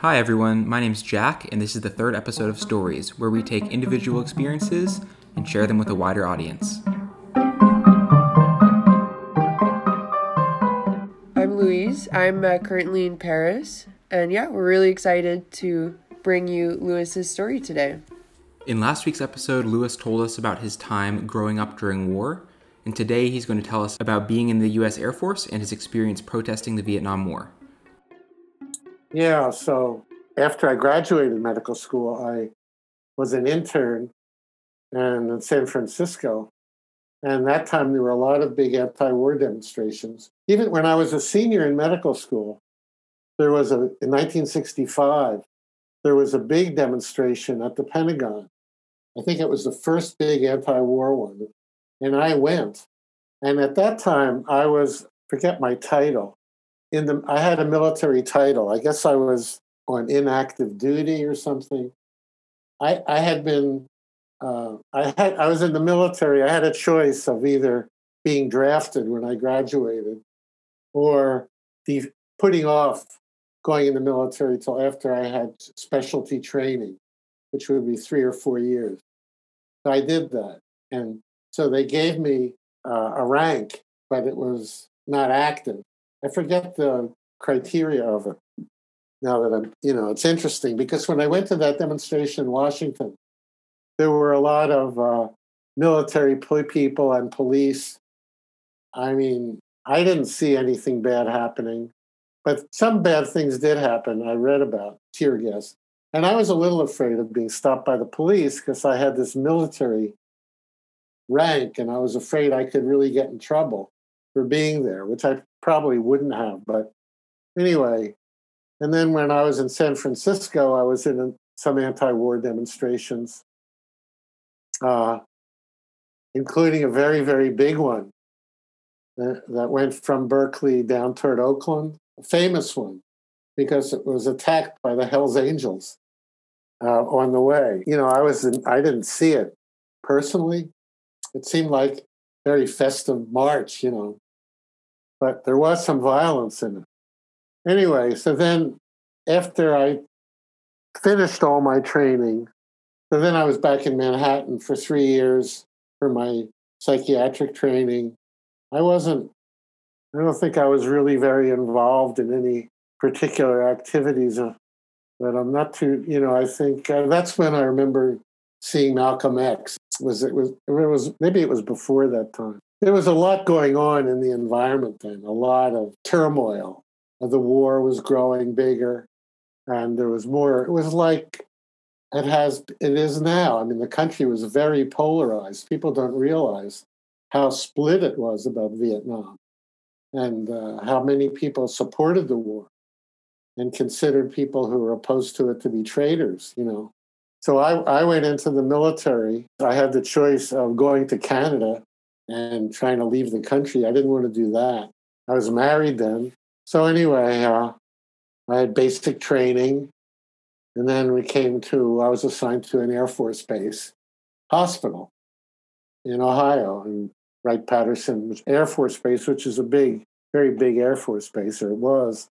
Hi, everyone. My name's Jack, and this is the third episode of Stories, where we take individual experiences and share them with a wider audience. I'm Louise. I'm uh, currently in Paris, and yeah, we're really excited to bring you Lewis's story today. In last week's episode, Lewis told us about his time growing up during war, and today he's going to tell us about being in the U.S. Air Force and his experience protesting the Vietnam War. Yeah, so after I graduated medical school, I was an intern and in San Francisco. And that time there were a lot of big anti-war demonstrations. Even when I was a senior in medical school, there was a in 1965, there was a big demonstration at the Pentagon. I think it was the first big anti-war one. And I went. And at that time I was forget my title in the I had a military title. I guess I was on inactive duty or something. I I had been uh, I had I was in the military. I had a choice of either being drafted when I graduated or the putting off going in the military till after I had specialty training, which would be three or four years. So I did that, and so they gave me uh, a rank, but it was not active. I forget the criteria of it. Now that I'm, you know, it's interesting because when I went to that demonstration in Washington, there were a lot of uh, military people and police. I mean, I didn't see anything bad happening, but some bad things did happen. I read about tear gas. And I was a little afraid of being stopped by the police because I had this military rank and I was afraid I could really get in trouble for being there, which I probably wouldn't have. But anyway, and then when I was in San Francisco, I was in some anti war demonstrations, uh, including a very, very big one that, that went from Berkeley down toward Oakland, a famous one, because it was attacked by the Hells Angels uh, on the way. You know, I was in, I didn't see it personally. It seemed like very festive march, you know, but there was some violence in it. Anyway, so then after I finished all my training, so then I was back in Manhattan for three years for my psychiatric training. I wasn't, I don't think I was really very involved in any particular activities, uh, but I'm not too, you know, I think uh, that's when I remember seeing Malcolm X. Was it was it was maybe it was before that time. There was a lot going on in the environment then, a lot of turmoil. The war was growing bigger, and there was more. It was like it has it is now. I mean, the country was very polarized. People don't realize how split it was about Vietnam, and uh, how many people supported the war and considered people who were opposed to it to be traitors. You know, so I, I went into the military. I had the choice of going to Canada and trying to leave the country. I didn't want to do that. I was married then. So, anyway, uh, I had basic training. And then we came to, I was assigned to an Air Force base hospital in Ohio, in Wright Patterson Air Force Base, which is a big, very big Air Force base, or it was.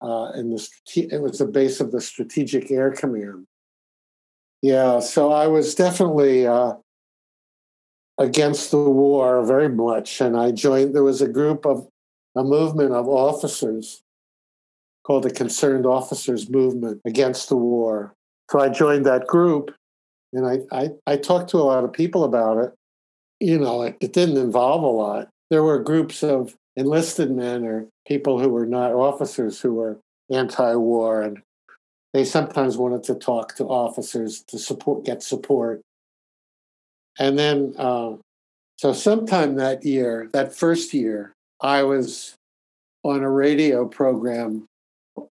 Uh, and the, it was the base of the Strategic Air Command. Yeah, so I was definitely uh, against the war very much. And I joined, there was a group of, a movement of officers called the Concerned Officers Movement Against the War. So I joined that group and I, I, I talked to a lot of people about it. You know, it, it didn't involve a lot. There were groups of enlisted men or people who were not officers who were anti war and they sometimes wanted to talk to officers to support get support and then, uh, so sometime that year, that first year, I was on a radio program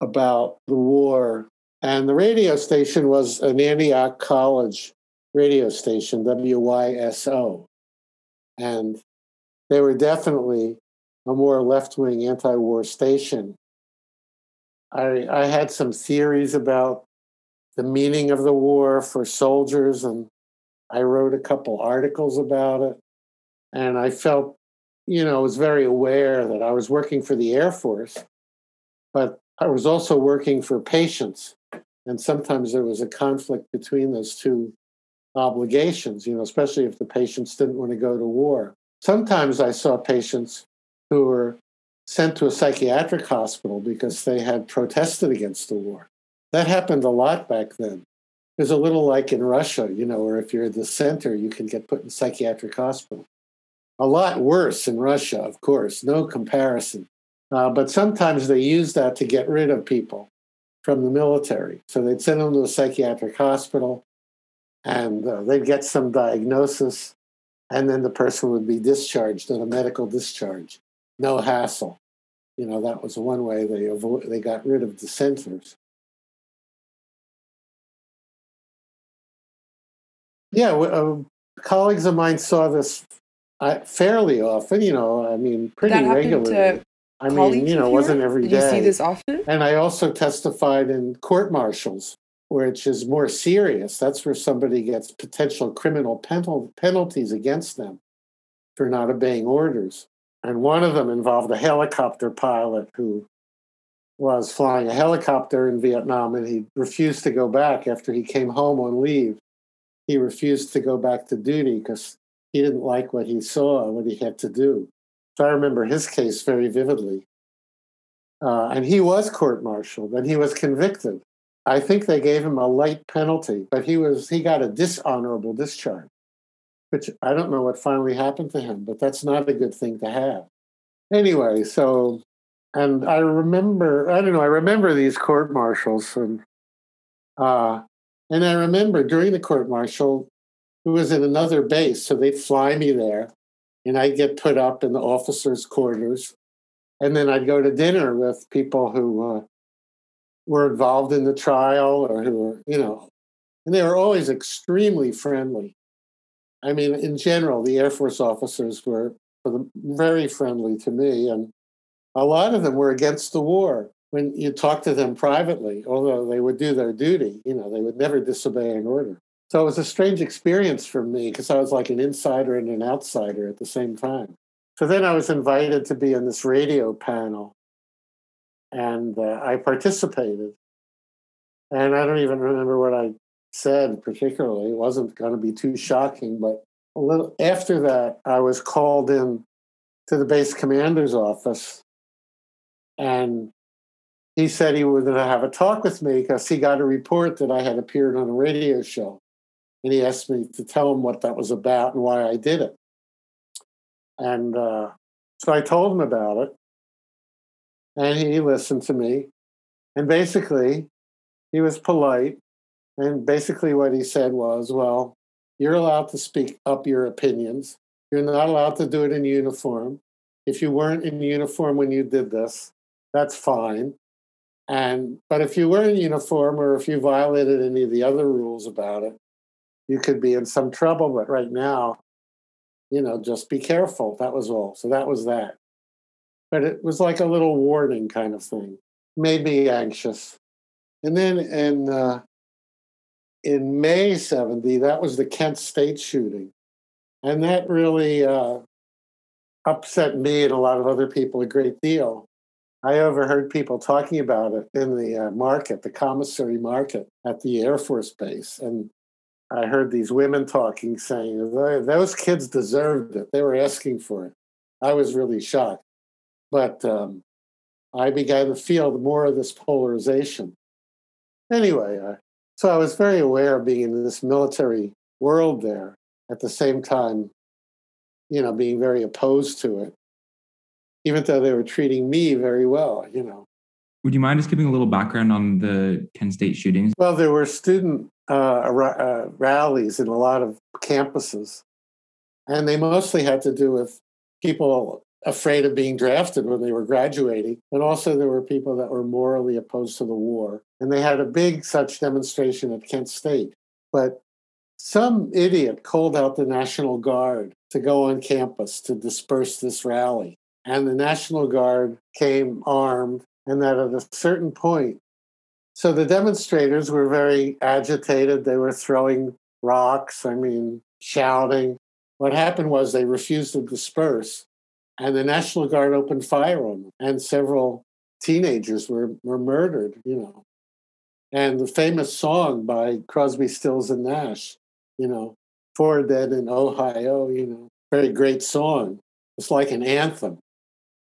about the war. And the radio station was an Antioch College radio station, WYSO. And they were definitely a more left wing anti war station. I, I had some theories about the meaning of the war for soldiers and I wrote a couple articles about it. And I felt, you know, I was very aware that I was working for the Air Force, but I was also working for patients, and sometimes there was a conflict between those two obligations, you know, especially if the patients didn't want to go to war. Sometimes I saw patients who were sent to a psychiatric hospital because they had protested against the war. That happened a lot back then. It's a little like in Russia, you know, where if you're a dissenter, you can get put in psychiatric hospital. A lot worse in Russia, of course, no comparison. Uh, but sometimes they use that to get rid of people from the military. So they'd send them to a psychiatric hospital and uh, they'd get some diagnosis, and then the person would be discharged on a medical discharge. No hassle. You know, that was one way they, avoid, they got rid of dissenters. Yeah, uh, colleagues of mine saw this uh, fairly often. You know, I mean, pretty that regularly. To I mean, you know, it wasn't every Did day. you see this often? And I also testified in court martials, which is more serious. That's where somebody gets potential criminal penal- penalties against them for not obeying orders. And one of them involved a helicopter pilot who was flying a helicopter in Vietnam and he refused to go back after he came home on leave. He refused to go back to duty because he didn't like what he saw, what he had to do. So I remember his case very vividly. Uh, and he was court martialed and he was convicted. I think they gave him a light penalty, but he was he got a dishonorable discharge, which I don't know what finally happened to him, but that's not a good thing to have. Anyway, so and I remember I don't know I remember these court martials and uh, and I remember during the court martial it was in another base, so they'd fly me there, and I'd get put up in the officers' quarters, and then I'd go to dinner with people who uh, were involved in the trial or who were, you know, and they were always extremely friendly. I mean, in general, the Air Force officers were very friendly to me, and a lot of them were against the war. When you talk to them privately, although they would do their duty, you know, they would never disobey an order. So it was a strange experience for me because I was like an insider and an outsider at the same time. So then I was invited to be on this radio panel and uh, I participated. And I don't even remember what I said particularly. It wasn't going to be too shocking, but a little after that, I was called in to the base commander's office, and he said he was going to have a talk with me because he got a report that I had appeared on a radio show, and he asked me to tell him what that was about and why I did it. And uh, so I told him about it, and he listened to me. And basically, he was polite. And basically, what he said was, Well, you're allowed to speak up your opinions. You're not allowed to do it in uniform. If you weren't in uniform when you did this, that's fine. And but if you were in uniform or if you violated any of the other rules about it, you could be in some trouble. But right now, you know, just be careful. That was all. So that was that but it was like a little warning kind of thing. Made me anxious. And then in uh, in May '70, that was the Kent State shooting, and that really uh, upset me and a lot of other people a great deal. I overheard people talking about it in the uh, market, the commissary market at the Air Force Base, and I heard these women talking, saying those kids deserved it. They were asking for it. I was really shocked. But um, I began to feel more of this polarization. Anyway, uh, so I was very aware of being in this military world there at the same time, you know, being very opposed to it, even though they were treating me very well, you know. Would you mind just giving a little background on the Kent State shootings? Well, there were student uh, uh, rallies in a lot of campuses, and they mostly had to do with people afraid of being drafted when they were graduating. And also, there were people that were morally opposed to the war. And they had a big such demonstration at Kent State. But some idiot called out the National Guard to go on campus to disperse this rally. And the National Guard came armed. And that at a certain point, so the demonstrators were very agitated. They were throwing rocks, I mean, shouting. What happened was they refused to disperse and the National Guard opened fire on them, and several teenagers were, were murdered, you know. And the famous song by Crosby, Stills, and Nash, you know, Four Dead in Ohio, you know, very great song. It's like an anthem.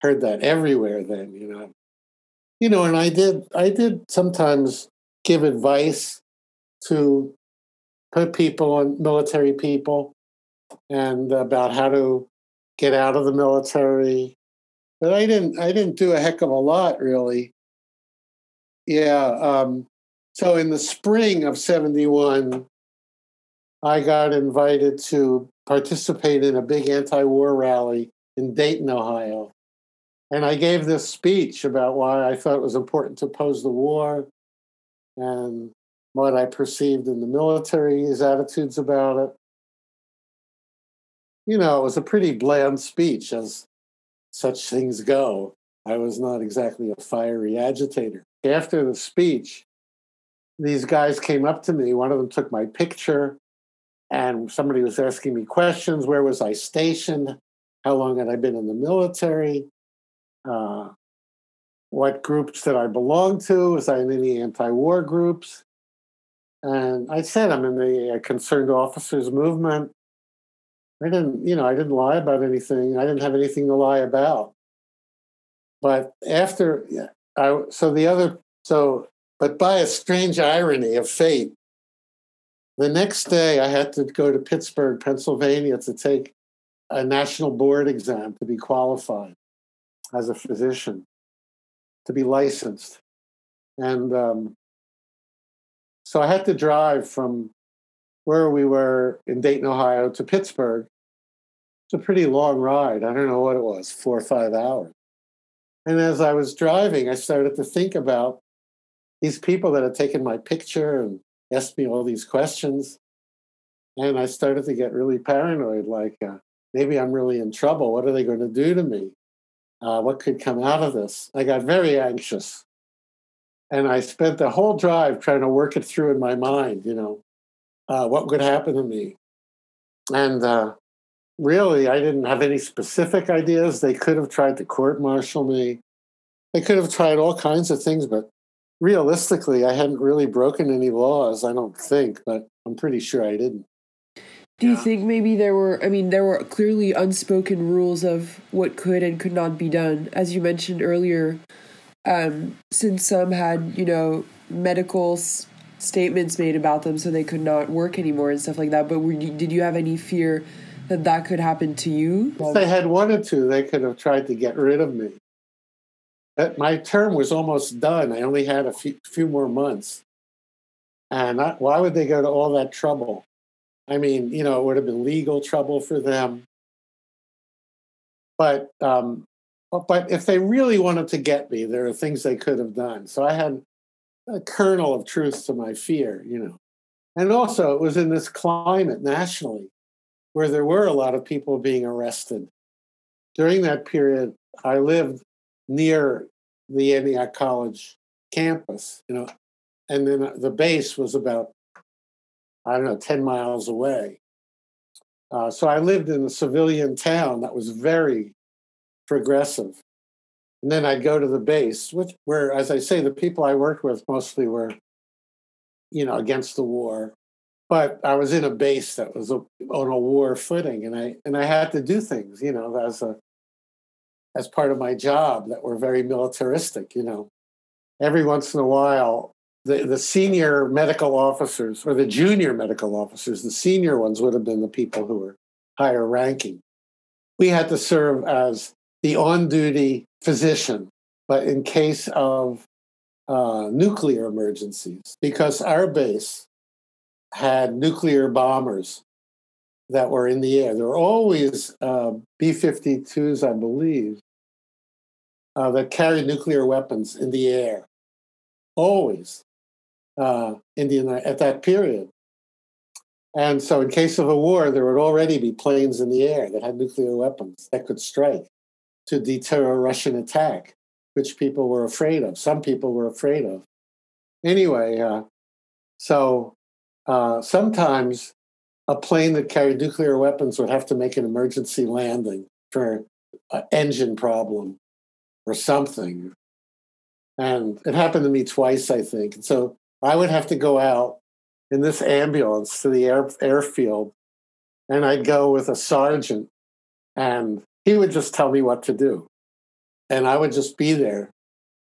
Heard that everywhere then, you know. You know, and I did I did sometimes give advice to put people on military people and about how to get out of the military. But I didn't I didn't do a heck of a lot really. Yeah. Um, so in the spring of 71, I got invited to participate in a big anti war rally in Dayton, Ohio. And I gave this speech about why I thought it was important to oppose the war and what I perceived in the military's attitudes about it. You know, it was a pretty bland speech, as such things go. I was not exactly a fiery agitator. After the speech, these guys came up to me. One of them took my picture, and somebody was asking me questions. Where was I stationed? How long had I been in the military? Uh, what groups did I belong to? Was I in any anti war groups? And I said I'm in the concerned officers movement. I didn't, you know, I didn't lie about anything. I didn't have anything to lie about. But after, I, so the other, so, but by a strange irony of fate, the next day I had to go to Pittsburgh, Pennsylvania to take a national board exam to be qualified as a physician, to be licensed. And um, so I had to drive from where we were in Dayton, Ohio to Pittsburgh. It's a pretty long ride. I don't know what it was, four or five hours. And as I was driving, I started to think about these people that had taken my picture and asked me all these questions. And I started to get really paranoid like, uh, maybe I'm really in trouble. What are they going to do to me? Uh, what could come out of this? I got very anxious. And I spent the whole drive trying to work it through in my mind, you know, uh, what would happen to me. And uh, really, I didn't have any specific ideas. They could have tried to court martial me, they could have tried all kinds of things, but realistically, I hadn't really broken any laws, I don't think, but I'm pretty sure I didn't. Do you think maybe there were, I mean, there were clearly unspoken rules of what could and could not be done? As you mentioned earlier, um, since some had, you know, medical s- statements made about them so they could not work anymore and stuff like that. But you, did you have any fear that that could happen to you? If they had wanted to, they could have tried to get rid of me. But my term was almost done. I only had a few, few more months. And I, why would they go to all that trouble? I mean, you know, it would have been legal trouble for them. But um, but if they really wanted to get me, there are things they could have done. So I had a kernel of truth to my fear, you know. And also, it was in this climate nationally where there were a lot of people being arrested. During that period, I lived near the Antioch College campus, you know, and then the base was about, I don't know, 10 miles away. Uh, so I lived in a civilian town that was very progressive. And then I'd go to the base, which where, as I say, the people I worked with mostly were, you know, against the war. But I was in a base that was a, on a war footing, and I and I had to do things, you know, as a as part of my job that were very militaristic. You know, every once in a while, the the senior medical officers or the junior medical officers, the senior ones would have been the people who were higher ranking. We had to serve as the on duty physician, but in case of uh, nuclear emergencies, because our base had nuclear bombers that were in the air. There were always uh, B 52s, I believe, uh, that carried nuclear weapons in the air. Always uh, in the, at that period. And so, in case of a war, there would already be planes in the air that had nuclear weapons that could strike to deter a Russian attack, which people were afraid of. Some people were afraid of. Anyway, uh, so uh, sometimes a plane that carried nuclear weapons would have to make an emergency landing for an engine problem or something. And it happened to me twice, I think. And so I would have to go out in this ambulance to the air, airfield, and I'd go with a sergeant, and he would just tell me what to do. And I would just be there.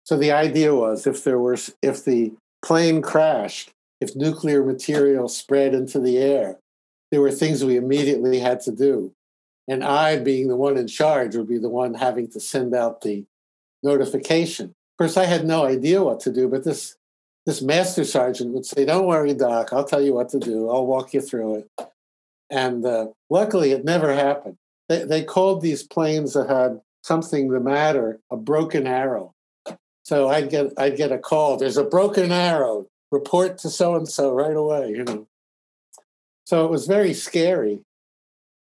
So the idea was if there were, if the plane crashed, if nuclear material spread into the air, there were things we immediately had to do. And I, being the one in charge, would be the one having to send out the notification. Of course, I had no idea what to do, but this this master sergeant would say, "Don't worry, Doc. I'll tell you what to do. I'll walk you through it." And uh, luckily, it never happened. They, they called these planes that had something the matter a broken arrow. So I'd get I'd get a call. There's a broken arrow. Report to so and so right away. You know. So it was very scary,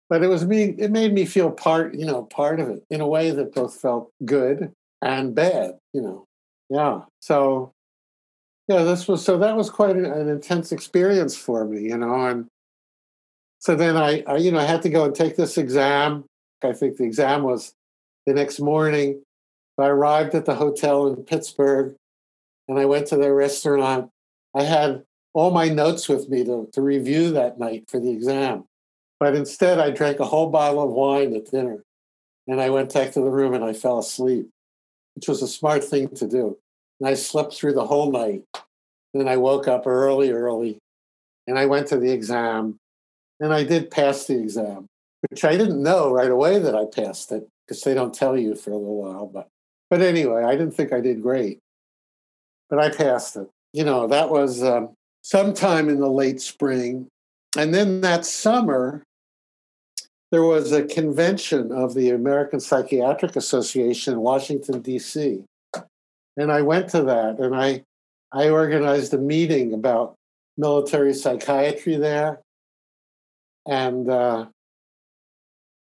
but it was me. It made me feel part. You know, part of it in a way that both felt good and bad. You know. Yeah. So yeah, this was so that was quite an, an intense experience for me. You know, and so then I, I, you know, I had to go and take this exam. I think the exam was the next morning. I arrived at the hotel in Pittsburgh and I went to their restaurant. I had all my notes with me to, to review that night for the exam. But instead, I drank a whole bottle of wine at dinner. And I went back to the room and I fell asleep, which was a smart thing to do. And I slept through the whole night. Then I woke up early, early, and I went to the exam. And I did pass the exam, which I didn't know right away that I passed it because they don't tell you for a little while. But but anyway, I didn't think I did great, but I passed it. You know, that was um, sometime in the late spring. And then that summer, there was a convention of the American Psychiatric Association in Washington, D.C. And I went to that and I, I organized a meeting about military psychiatry there. And, uh,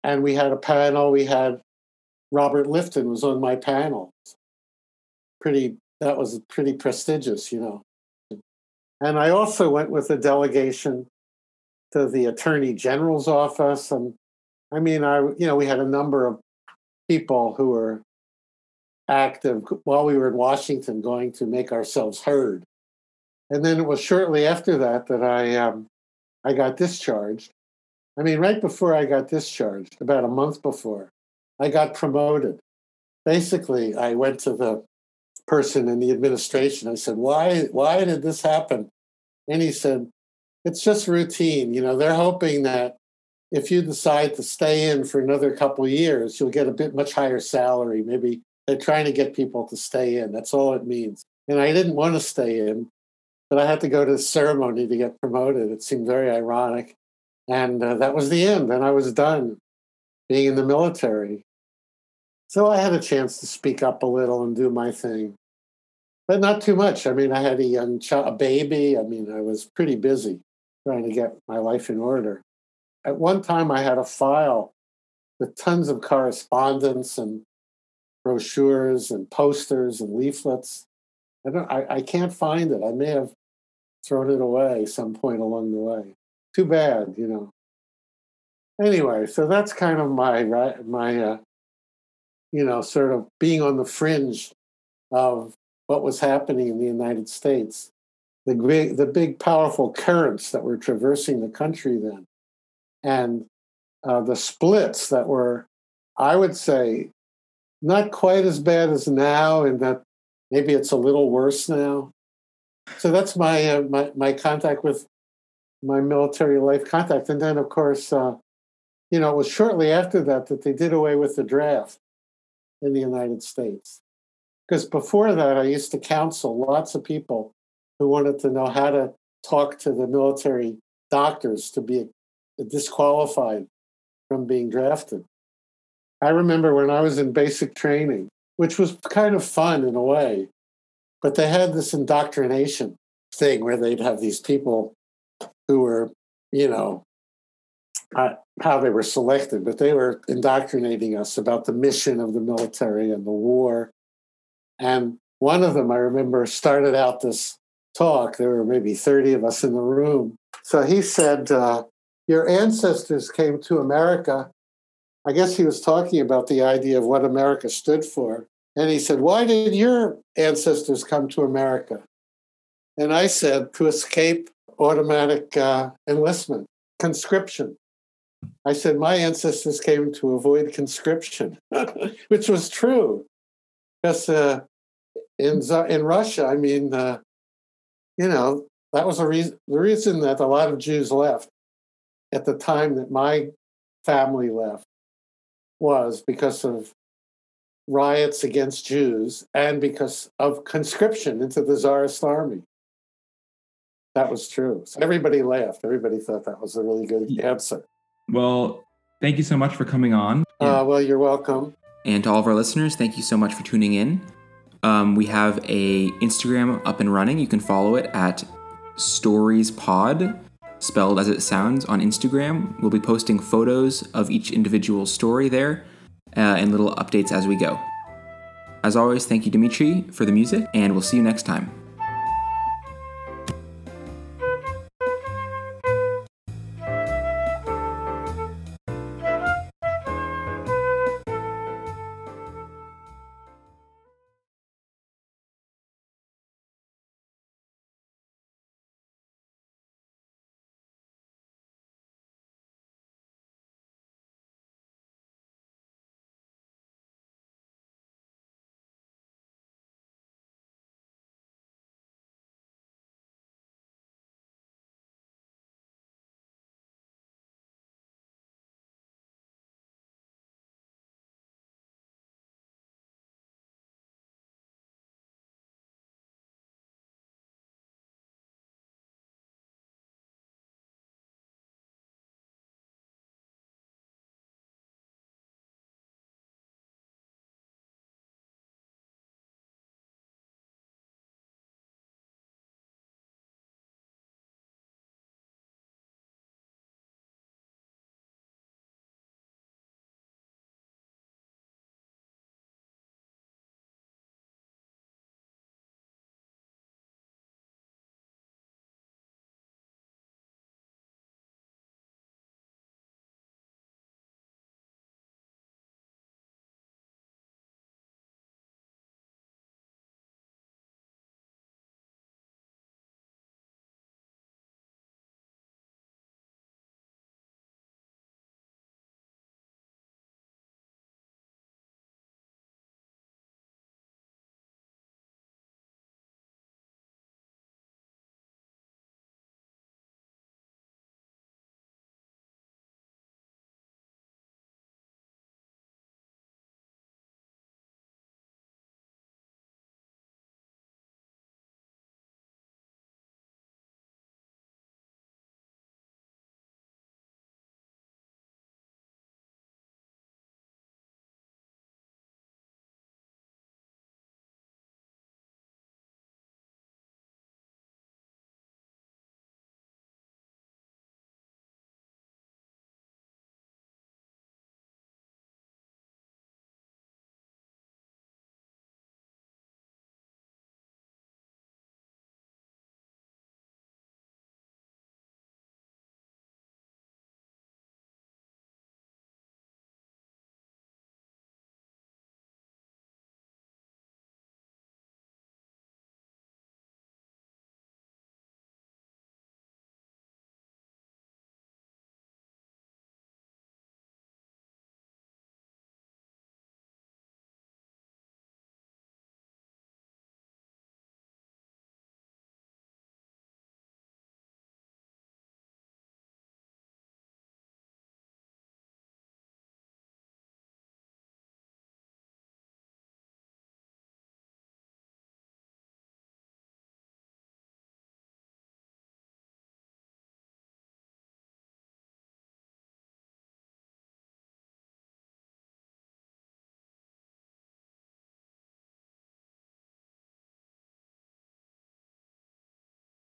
and we had a panel. We had Robert Lifton was on my panel. Pretty, that was pretty prestigious, you know. And I also went with a delegation to the Attorney General's office. And I mean, I, you know, we had a number of people who were active while we were in Washington going to make ourselves heard. And then it was shortly after that that I, um, I got discharged. I mean, right before I got discharged, about a month before, I got promoted. Basically, I went to the person in the administration. I said, "Why? Why did this happen?" And he said, "It's just routine. You know, they're hoping that if you decide to stay in for another couple of years, you'll get a bit much higher salary. Maybe they're trying to get people to stay in. That's all it means." And I didn't want to stay in, but I had to go to the ceremony to get promoted. It seemed very ironic, and uh, that was the end. And I was done being in the military. So I had a chance to speak up a little and do my thing, but not too much. I mean, I had a young child, a baby. I mean, I was pretty busy trying to get my life in order. At one time, I had a file with tons of correspondence and brochures and posters and leaflets. I don't. I, I can't find it. I may have thrown it away some point along the way. Too bad, you know. Anyway, so that's kind of my my uh, you know, sort of being on the fringe of what was happening in the United States, the big, the big powerful currents that were traversing the country then, and uh, the splits that were, I would say, not quite as bad as now, and that maybe it's a little worse now. So that's my uh, my my contact with my military life contact, and then of course, uh, you know, it was shortly after that that they did away with the draft in the United States. Because before that, I used to counsel lots of people who wanted to know how to talk to the military doctors to be disqualified from being drafted. I remember when I was in basic training, which was kind of fun in a way, but they had this indoctrination thing where they'd have these people who were, you know, uh, how they were selected, but they were indoctrinating us about the mission of the military and the war. And one of them, I remember, started out this talk. There were maybe 30 of us in the room. So he said, uh, Your ancestors came to America. I guess he was talking about the idea of what America stood for. And he said, Why did your ancestors come to America? And I said, To escape automatic uh, enlistment, conscription. I said, My ancestors came to avoid conscription, which was true. Because uh, in, in Russia, I mean, uh, you know, that was a reason, the reason that a lot of Jews left at the time that my family left was because of riots against Jews and because of conscription into the Tsarist army. That was true. So everybody laughed. Everybody thought that was a really good answer. Well, thank you so much for coming on. Uh, well, you're welcome. And to all of our listeners, thank you so much for tuning in. Um, we have a Instagram up and running. You can follow it at Stories Pod, spelled as it sounds on Instagram. We'll be posting photos of each individual story there uh, and little updates as we go. As always, thank you, Dimitri, for the music, and we'll see you next time.